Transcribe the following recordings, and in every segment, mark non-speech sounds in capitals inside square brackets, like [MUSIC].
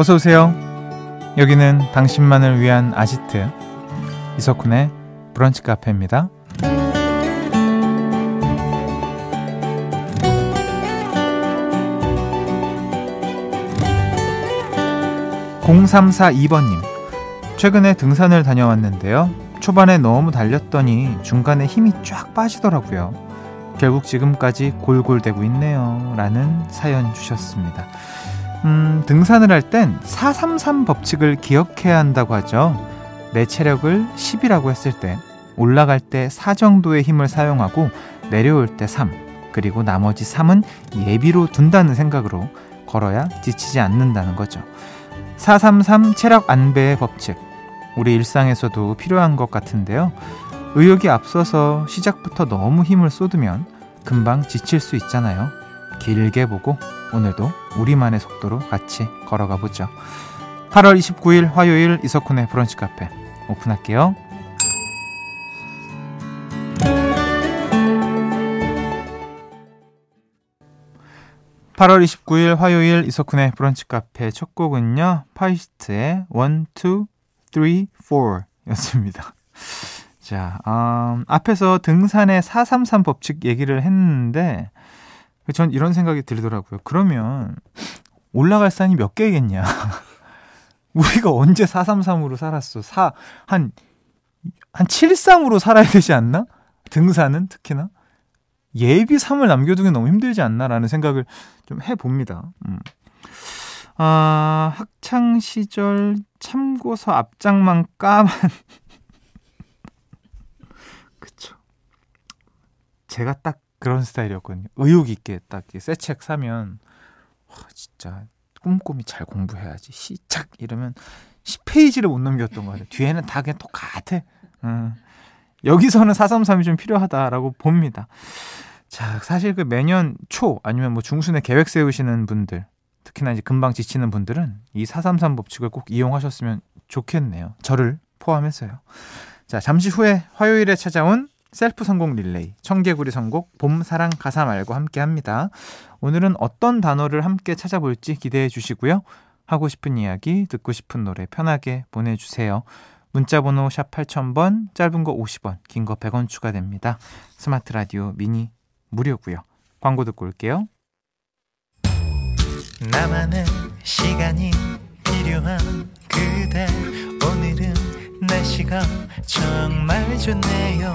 어서 오세요. 여기는 당신만을 위한 아지트 이석훈의 브런치 카페입니다. 0342번님 최근에 등산을 다녀왔는데요. 초반에 너무 달렸더니 중간에 힘이 쫙 빠지더라고요. 결국 지금까지 골골대고 있네요. 라는 사연 주셨습니다. 음, 등산을 할 땐 433 법칙을 기억해야 한다고 하죠. 내 체력을 10이라고 했을 때 올라갈 때 4 정도의 힘을 사용하고 내려올 때 3, 그리고 나머지 3은 예비로 둔다는 생각으로 걸어야 지치지 않는다는 거죠. 433 체력 안배의 법칙. 우리 일상에서도 필요한 것 같은데요. 의욕이 앞서서 시작부터 너무 힘을 쏟으면 금방 지칠 수 있잖아요. 길게 보고 오늘도 우리만의 속도로 같이 걸어가 보죠. 8월 29일 화요일 이석훈의 브런치 카페 오픈할게요. 8월 29일 화요일 이석훈의 브런치 카페 첫 곡은요. 파이스트의 1, 2, 3, 4 였습니다. [LAUGHS] 자, 음, 앞에서 등산의 433 법칙 얘기를 했는데 전 이런 생각이 들더라고요. 그러면 올라갈 산이 몇 개겠냐? [LAUGHS] 우리가 언제 433으로 살았어? 4, 한, 한 73으로 살아야 되지 않나? 등산은 특히나? 예비 3을 남겨두기 너무 힘들지 않나라는 생각을 좀 해봅니다. 음. 아, 학창 시절 참고서 앞장만 까만. [LAUGHS] 그쵸. 제가 딱 그런 스타일이었거든요. 의욕 있게 딱 새 책 사면, 와, 진짜 꼼꼼히 잘 공부해야지. 시작! 이러면 10페이지를 못 넘겼던 거 같아요. 뒤에는 다 그냥 똑같아. 음. 여기서는 433이 좀 필요하다라고 봅니다. 자, 사실 그 매년 초 아니면 뭐 중순에 계획 세우시는 분들, 특히나 이제 금방 지치는 분들은 이 433 법칙을 꼭 이용하셨으면 좋겠네요. 저를 포함해서요. 자, 잠시 후에 화요일에 찾아온 셀프 선곡 릴레이 청개구리 선곡 봄 사랑 가사 말고 함께 합니다. 오늘은 어떤 단어를 함께 찾아볼지 기대해 주시고요. 하고 싶은 이야기, 듣고 싶은 노래 편하게 보내주세요. 문자번호 샵 8000번, 짧은 거 50원, 긴 거 100원 추가됩니다. 스마트 라디오 미니 무료고요. 광고 듣고 올게요. 나만의 시간이 필요한 그대 오늘은 날씨가 정말 좋네요.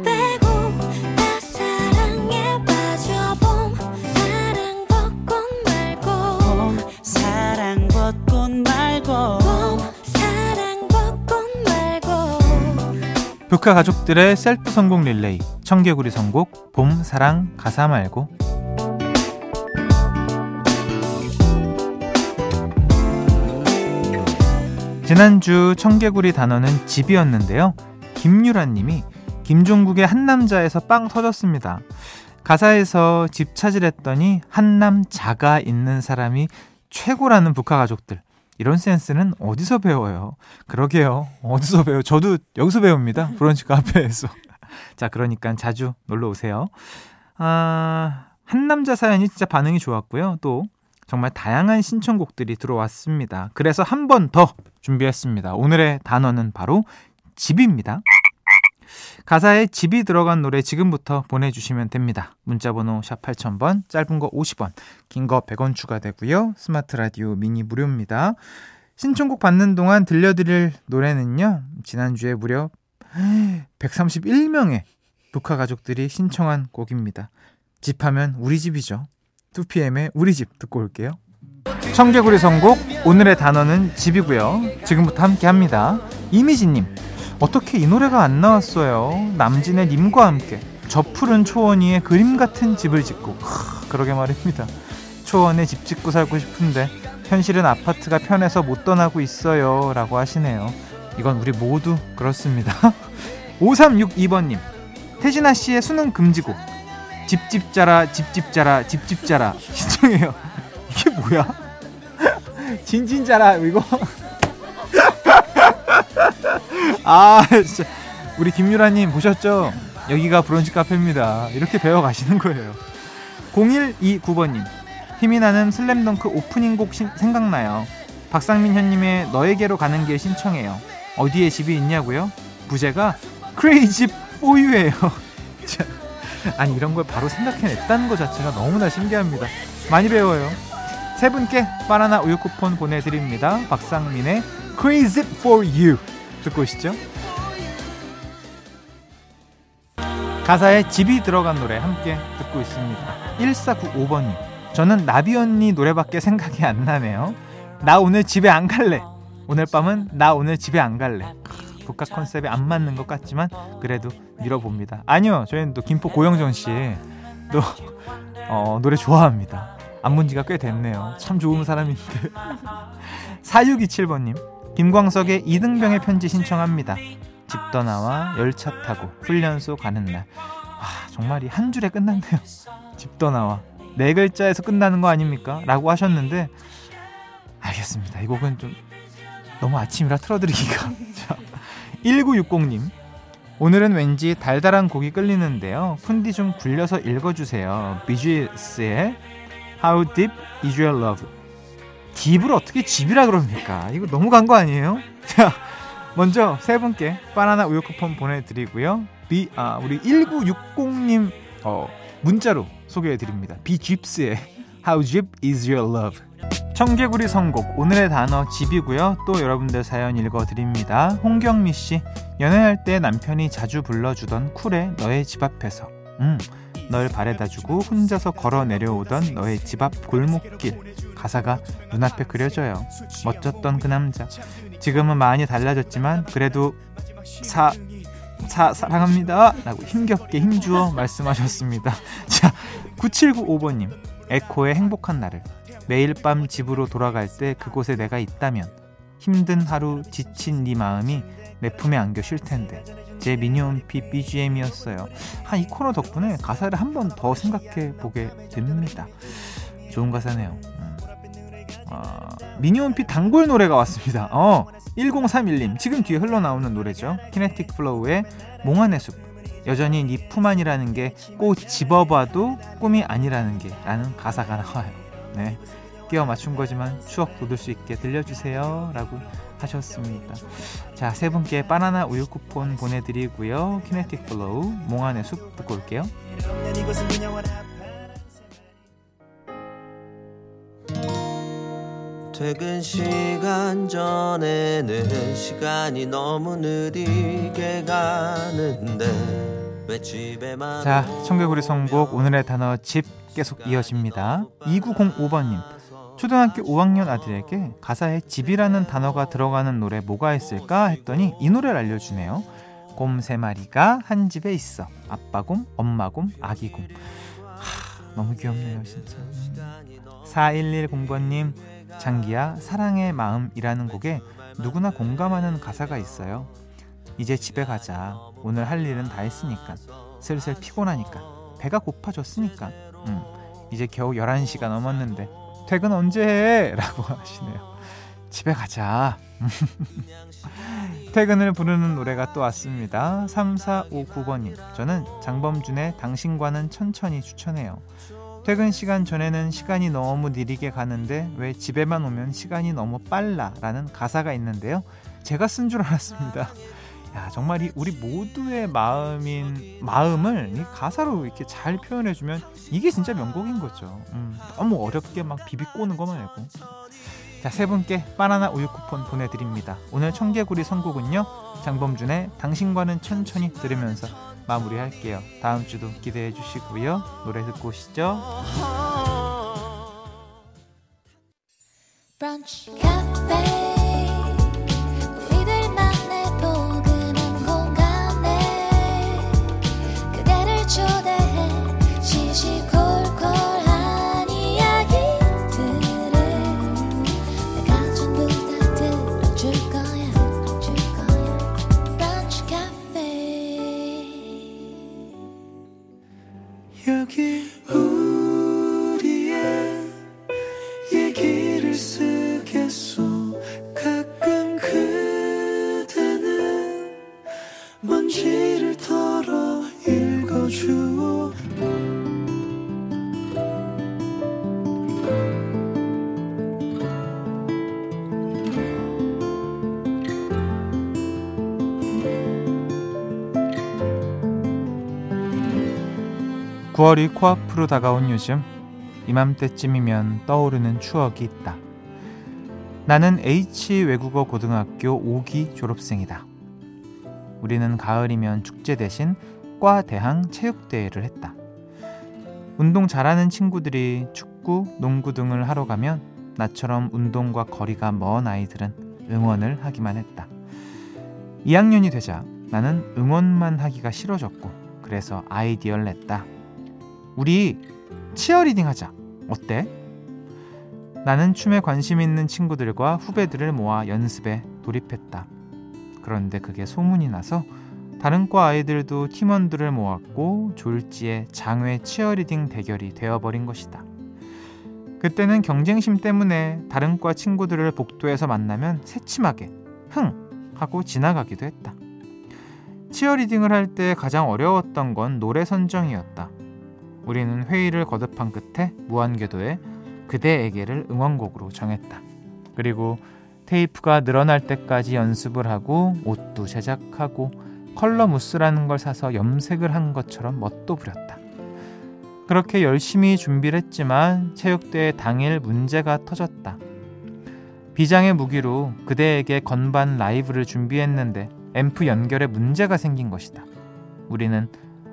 북한 가족들의 셀프 성공 릴레이 청개구리 선곡 봄 사랑 가사 말고 지난주 청개구리 단어는 집이었는데요. 김유란 님이 김종국의 한 남자에서 빵 터졌습니다. 가사에서 집 찾으랬더니 한남 자가 있는 사람이 최고라는 북한 가족들. 이런 센스는 어디서 배워요? 그러게요. 어디서 배워? 저도 여기서 배웁니다. 브런치 카페에서. [LAUGHS] 자, 그러니까 자주 놀러 오세요. 아, 한 남자 사연이 진짜 반응이 좋았고요. 또 정말 다양한 신청곡들이 들어왔습니다. 그래서 한 번 더 준비했습니다. 오늘의 단어는 바로 집입니다. 가사에 집이 들어간 노래 지금부터 보내주시면 됩니다. 문자번호 샵 8000번, 짧은 거 50원, 긴 거 100원 추가되고요. 스마트 라디오 미니 무료입니다. 신청곡 받는 동안 들려드릴 노래는요. 지난주에 무려 131명의 북한 가족들이 신청한 곡입니다. 집하면 우리 집이죠. 2PM의 우리 집 듣고 올게요. 청개구리 선곡 오늘의 단어는 집이고요. 지금부터 함께 합니다. 이미지님 어떻게 이 노래가 안 나왔어요? 남진의 님과 함께 저 푸른 초원위에 그림 같은 집을 짓고 크, 그러게 말입니다. 초원에 집 짓고 살고 싶은데 현실은 아파트가 편해서 못 떠나고 있어요 라고 하시네요. 이건 우리 모두 그렇습니다. [LAUGHS] 5362번님 태진아 씨의 수능 금지곡 집집자라 집집자라 집집자라 [LAUGHS] 신청해요. 이게 뭐야? [LAUGHS] 진진자라 이거. 아 진짜 우리 김유라님 보셨죠? 여기가 브런치 카페입니다. 이렇게 배워 가시는 거예요. 0129번님 힘이 나는 슬램덩크 오프닝 곡 신, 생각나요. 박상민 현님의 너에게로 가는 길 신청해요. 어디에 집이 있냐고요? 부제가 크레이지 포유예요. [LAUGHS] 아니 이런 걸 바로 생각해냈다는 것 자체가 너무나 신기합니다. 많이 배워요. 세 분께 바나나 우유 쿠폰 보내드립니다. 박상민의 Crazy for You 듣고 오시죠. 가사에 집이 들어간 노래 함께 듣고 있습니다. 1495번님. 저는 나비 언니 노래밖에 생각이 안 나네요. 나 오늘 집에 안 갈래. 오늘 밤은 나 오늘 집에 안 갈래. 국가 컨셉에 안 맞는 것 같지만 그래도 밀어봅니다. 아니요, 저희는 또 김포 고영정 씨또 어, 노래 좋아합니다. 안문 지가 꽤 됐네요. 참 좋은 사람인데. 4627번님, 김광석의 이등병의 편지 신청합니다. 집 떠나와 열차 타고 훈련소 가는 날. 와, 정말 이 한 줄에 끝났네요. 집 떠나와. 네 글자에서 끝나는 거 아닙니까? 라고 하셨는데, 알겠습니다. 이 곡은 좀 너무 아침이라 틀어드리기가. [LAUGHS] 자, 1960님. 오늘은 왠지 달달한 곡이 끌리는데요. 푼디 좀 굴려서 읽어주세요. 비지스의 How Deep Is Your Love. 딥을 어떻게 집이라 그럽니까? 이거 너무 간 거 아니에요? [LAUGHS] 자, 먼저 세 분께 바나나 우유 쿠폰 보내드리고요. 비, 아, 우리 1960님 어, 문자로 소개해드립니다. 비집스의 How Deep Is Your Love. 청개구리 선곡 오늘의 단어 집이고요. 또 여러분들 사연 읽어드립니다. 홍경미 씨 연애할 때 남편이 자주 불러주던 쿨의 너의 집 앞에서 음, 널 바래다주고 혼자서 걸어 내려오던 너의 집 앞 골목길 가사가 눈앞에 그려져요. 멋졌던 그 남자 지금은 많이 달라졌지만 그래도 사, 사 사랑합니다 라고 힘겹게 힘주어 말씀하셨습니다. [LAUGHS] 자 9795번님 에코의 행복한 날을 매일 밤 집으로 돌아갈 때 그곳에 내가 있다면 힘든 하루 지친 네 마음이 내 품에 안겨 쉴 텐데 제 미니홈피 BGM이었어요. 한 이 코너 덕분에 가사를 한 번 더 생각해 보게 됩니다. 좋은 가사네요. 미니홈피 단골 노래가 왔습니다. 어, 1031님 지금 뒤에 흘러나오는 노래죠. Kinetic Flow의 몽환의 숲. 여전히 네 품 안이라는 게 꼬집어봐도 꿈이 아니라는 게 라는 가사가 나와요. 네. 끼워 맞춘 거지만 추억 돋을 수 있게 들려주세요. 라고 하셨습니다. 자, 세 분께 바나나 우유 쿠폰 보내드리고요. Kinetic Flow, 몽환의 숲 듣고 올게요. 퇴근 시간 전에는 시간이 너무 느리게 가는데 왜 집에만 자 청개구리 선곡 오늘의 단어 집 계속 이어집니다. 2905번님 초등학교 5학년 아들에게 가사에 집이라는 단어가 들어가는 노래 뭐가 있을까 했더니 이 노래를 알려주네요. 곰 세 마리가 한 집에 있어. 아빠 곰 엄마 곰 아기 곰. 하, 너무 귀엽네요 진짜. 4110번님 장기야 사랑의 마음이라는 곡에 누구나 공감하는 가사가 있어요. 이제 집에 가자. 오늘 할 일은 다 했으니까. 슬슬 피곤하니까. 배가 고파졌으니까. 음, 이제 겨우 11시가 넘었는데 퇴근 언제 해? [LAUGHS] 라고 하시네요. 집에 가자. [LAUGHS] 퇴근을 부르는 노래가 또 왔습니다. 3459번님. 저는 장범준의 당신과는 천천히 추천해요. 퇴근 시간 전에는 시간이 너무 느리게 가는데 왜 집에만 오면 시간이 너무 빨라 라는 가사가 있는데요. 제가 쓴 줄 알았습니다. 야, 정말 이 우리 모두의 마음인 마음을 이 가사로 이렇게 잘 표현해 주면 이게 진짜 명곡인 거죠. 음, 너무 어렵게 막 비비 꼬는 거 말고. 자, 세 분께 바나나 우유 쿠폰 보내드립니다. 오늘 청개구리 선곡은요, 장범준의 당신과는 천천히 들으면서 마무리할게요. 다음 주도 기대해 주시고요. 노래 듣고 오시죠. 브런치, 9월이 코앞으로 다가온 요즘 이맘때쯤이면 떠오르는 추억이 있다. 나는 H 외국어 고등학교 5기 졸업생이다. 우리는 가을이면 축제 대신 과 대항 체육대회를 했다. 운동 잘하는 친구들이 축구, 농구 등을 하러 가면 나처럼 운동과 거리가 먼 아이들은 응원을 하기만 했다. 2학년이 되자 나는 응원만 하기가 싫어졌고 그래서 아이디어를 냈다. 우리 치어리딩 하자. 어때? 나는 춤에 관심 있는 친구들과 후배들을 모아 연습에 돌입했다. 그런데 그게 소문이 나서 다른 과 아이들도 팀원들을 모았고 졸지에 장외 치어리딩 대결이 되어버린 것이다. 그때는 경쟁심 때문에 다른 과 친구들을 복도에서 만나면 새침하게 흥 하고 지나가기도 했다. 치어리딩을 할 때 가장 어려웠던 건 노래 선정이었다. 우리는 회의를 거듭한 끝에 무한궤도의 그대에게를 응원곡으로 정했다. 그리고 테이프가 늘어날 때까지 연습을 하고 옷도 제작하고 컬러 무스라는 걸 사서 염색을 한 것처럼 멋도 부렸다. 그렇게 열심히 준비를 했지만 체육대회 당일 문제가 터졌다. 비장의 무기로 그대에게 건반 라이브를 준비했는데 앰프 연결에 문제가 생긴 것이다. 우리는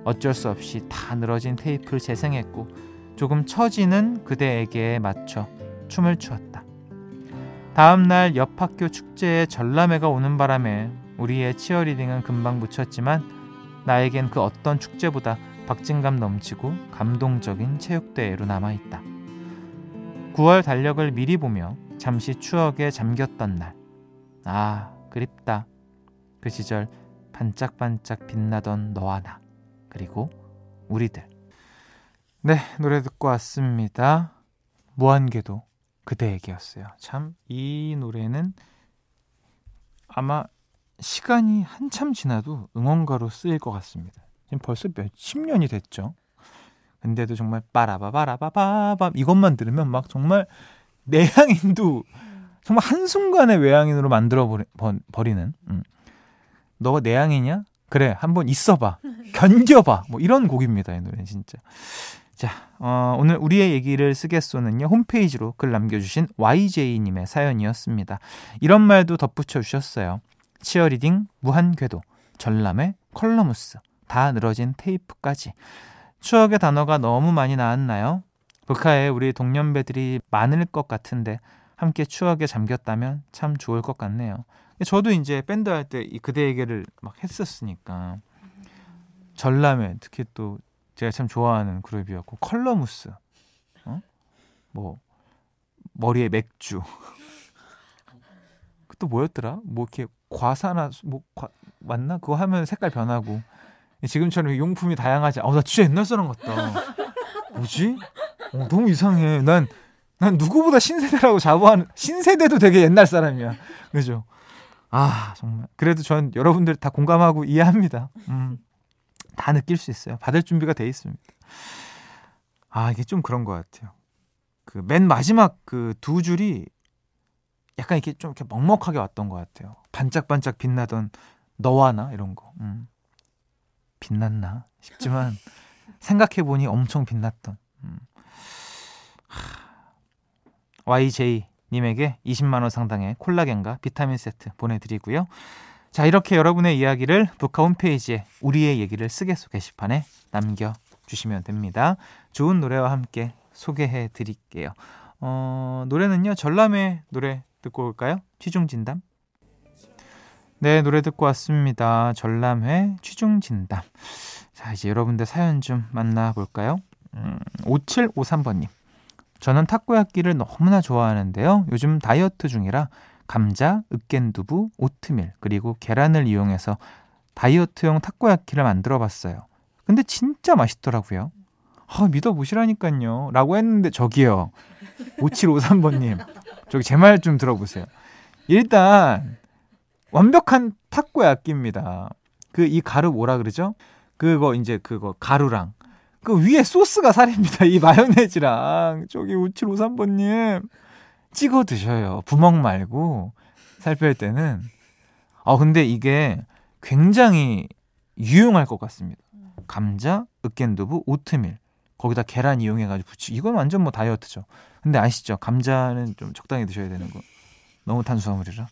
어쩔 수 없이 다 늘어진 테이프를 재생했고 조금 처지는 그대에게 맞춰 춤을 추었다. 다음 날 옆 학교 축제에 전람회가 오는 바람에 우리의 치어리딩은 금방 묻혔지만 나에겐 그 어떤 축제보다 박진감 넘치고 감동적인 체육대회로 남아있다. 9월 달력을 미리 보며 잠시 추억에 잠겼던 날. 아, 그립다. 그 시절 반짝반짝 빛나던 너와 나 그리고 우리들. 네 노래 듣고 왔습니다. 무한궤도 그대에게였어요. 참 이 노래는 아마 시간이 한참 지나도 응원가로 쓰일 것 같습니다. 지금 벌써 몇십 년이 됐죠? 근데도 정말 빠라바바라바바밤 이것만 들으면 막 정말 내향인도 정말 한순간에 외향인으로 만들어 버리는 음. 너가 내향이냐? 그래, 한번 있어봐. 견뎌봐. 뭐 이런 곡입니다. 이 노래 진짜. 자, 어, 오늘 우리의 얘기를 쓰겠소는요, 홈페이지로 글 남겨주신 YJ님의 사연이었습니다. 이런 말도 덧붙여 주셨어요. 치어리딩, 무한궤도, 전람회, 컬러무스, 다 늘어진 테이프까지. 추억의 단어가 너무 많이 나왔나요? 북카페에 우리 동년배들이 많을 것 같은데, 함께 추억에 잠겼다면 참 좋을 것 같네요. 저도 이제 밴드 할 때 이 그대에게를 막 했었으니까 전람회 특히 또 제가 참 좋아하는 그룹이었고 컬러무스 어? 뭐 머리에 맥주 [LAUGHS] 또 뭐였더라? 뭐 이렇게 과사나 뭐 과, 맞나? 그거 하면 색깔 변하고 지금처럼 용품이 다양하지. 어, 나 진짜 옛날 사람 같다. 뭐지? 어, 너무 이상해. 난, 난 누구보다 신세대라고 자부하는, 신세대도 되게 옛날 사람이야. 그죠? 아, 정말. 그래도 전 여러분들 다 공감하고 이해합니다. 음, 다 느낄 수 있어요. 받을 준비가 돼 있습니다. 아, 이게 좀 그런 것 같아요. 그 맨 마지막 그 두 줄이 약간 이렇게 좀 이렇게 먹먹하게 왔던 것 같아요. 반짝반짝 빛나던 너와 나 이런 거. 음. 빛났나 싶지만 [LAUGHS] 생각해 보니 엄청 빛났던. 음. YJ 님에게 20만 원 상당의 콜라겐과 비타민 세트 보내드리고요. 자, 이렇게 여러분의 이야기를 북카 홈페이지에 우리의 얘기를 쓰겠소 게시판에 남겨주시면 됩니다. 좋은 노래와 함께 소개해 드릴게요. 어, 노래는요, 전람회 노래 듣고 올까요? 취중진담. 네, 노래 듣고 왔습니다. 전람회 취중진담. 자, 이제 여러분들 사연 좀 만나볼까요? 음, 5753번님. 저는 타코야끼를 너무나 좋아하는데요. 요즘 다이어트 중이라 감자, 으깬두부, 오트밀, 그리고 계란을 이용해서 다이어트용 타코야끼를 만들어 봤어요. 근데 진짜 맛있더라고요. 아, 믿어보시라니까요. 라고 했는데, 저기요. 5753번님. 저기 제 말 좀 들어보세요. 일단, 완벽한 타코야끼입니다. 그, 이 가루 뭐라 그러죠? 그거, 이제 그거, 가루랑 그 위에 소스가 살입니다. 이 마요네즈랑 저기 5753번님 찍어 드셔요. 부먹 말고 살 뺄 때는. 아 근데 이게 굉장히 유용할 것 같습니다. 감자, 으깬두부, 오트밀 거기다 계란 이용해가지고 부치. 이건 완전 뭐 다이어트죠. 근데 아시죠? 감자는 좀 적당히 드셔야 되는 거. 너무 탄수화물이라.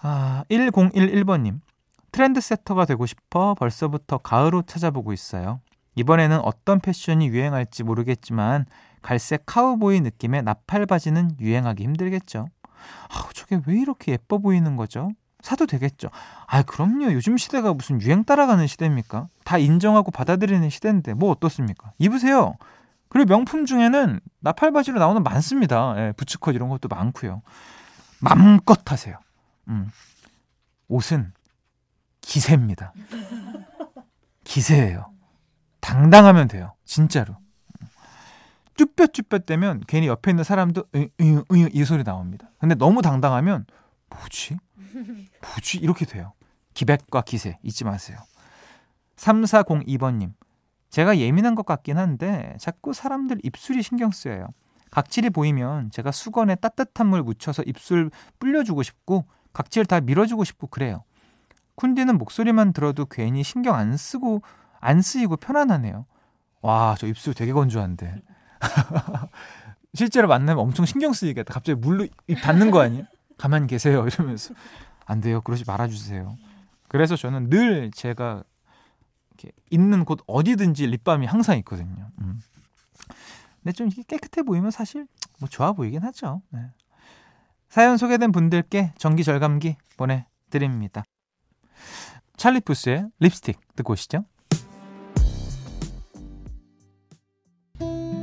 아, 1011번님. 트렌드 세터가 되고 싶어 벌써부터 가을 옷 찾아보고 있어요. 이번에는 어떤 패션이 유행할지 모르겠지만 갈색 카우보이 느낌의 나팔 바지는 유행하기 힘들겠죠. 아, 저게 왜 이렇게 예뻐 보이는 거죠? 사도 되겠죠. 아, 그럼요. 요즘 시대가 무슨 유행 따라가는 시대입니까? 다 인정하고 받아들이는 시대인데 뭐 어떻습니까? 입으세요. 그리고 명품 중에는 나팔 바지로 나오는 많습니다. 예, 부츠컷 이런 것도 많고요. 맘껏 하세요. 음. 옷은 기세입니다. 기세예요. 당당하면 돼요. 진짜로. 쭈뼛쭈뼛대면 괜히 옆에 있는 사람도 이 소리 나옵니다. 근데 너무 당당하면 뭐지? 뭐지? 이렇게 돼요. 기백과 기세 잊지 마세요. 3402번님. 제가 예민한 것 같긴 한데 자꾸 사람들 입술이 신경 쓰여요. 각질이 보이면 제가 수건에 따뜻한 물 묻혀서 입술 불려주고 싶고 각질 다 밀어주고 싶고 그래요. 쿤디는 목소리만 들어도 괜히 신경 안 쓰고 안 쓰이고 편안하네요. 와, 저 입술 되게 건조한데. [LAUGHS] 실제로 만나면 엄청 신경 쓰이겠다. 갑자기 물로 입 닿는 거 아니에요? 가만 계세요. 이러면서. 안 돼요. 그러지 말아주세요. 그래서 저는 늘 제가 이렇게 있는 곳 어디든지 립밤이 항상 있거든요. 음. 근데 좀 깨끗해 보이면 사실 뭐 좋아 보이긴 하죠. 네. 사연 소개된 분들께 전기 절감기 보내드립니다. 찰리 푸스의 립스틱 듣고 오시죠.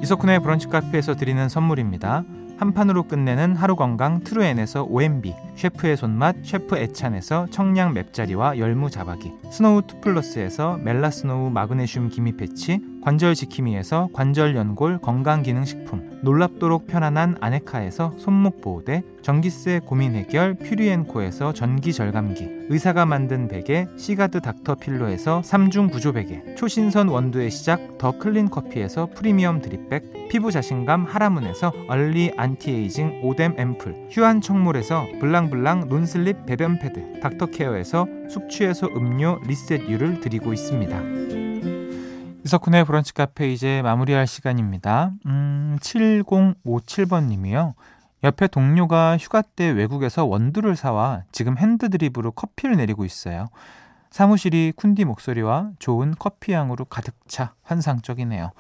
이석훈의 브런치 카페에서 드리는 선물입니다. 한 판으로 끝내는 하루 건강 트루엔에서 OMB, 셰프의 손맛 셰프 애찬에서 청량 맵자리와 열무 자박이, 스노우 투플러스에서 멜라스노우 마그네슘 기미 패치, 관절 지킴이에서 관절 연골 건강 기능 식품, 놀랍도록 편안한 아네카에서 손목 보호대, 전기세 고민 해결 퓨리엔코에서 전기 절감기, 의사가 만든 베개 시가드 닥터 필로에서 3중 구조 베개, 초신선 원두의 시작 더 클린 커피에서 프리미엄 드립백, 피부 자신감 하라문에서 early anti-aging 오뎀 앰플, 휴안 청물에서 블랑블랑 non-slip 배변 패드, 닥터케어에서 숙취해소 음료 리셋유를 드리고 있습니다. 이석훈의 브런치 카페 이제 마무리할 시간입니다. 음, 7057번 님이요. 옆에 동료가 휴가 때 외국에서 원두를 사와 지금 핸드드립으로 커피를 내리고 있어요. 사무실이 쿤디 목소리와 좋은 커피향으로 가득 차 환상적이네요.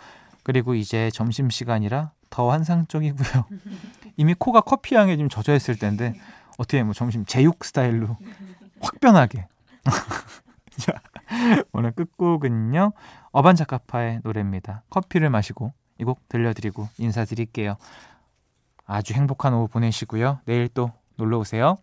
그리고 이제 점심 시간이라 더 환상적이고요. [LAUGHS] 이미 코가 커피향에 좀 젖어 있을 텐데 어떻게 뭐 점심 제육 스타일로 [LAUGHS] 확 변하게. [LAUGHS] 자, 오늘 끝곡은요. 어반자카파의 노래입니다. 커피를 마시고 이 곡 들려드리고 인사드릴게요. 아주 행복한 오후 보내시고요. 내일 또 놀러 오세요.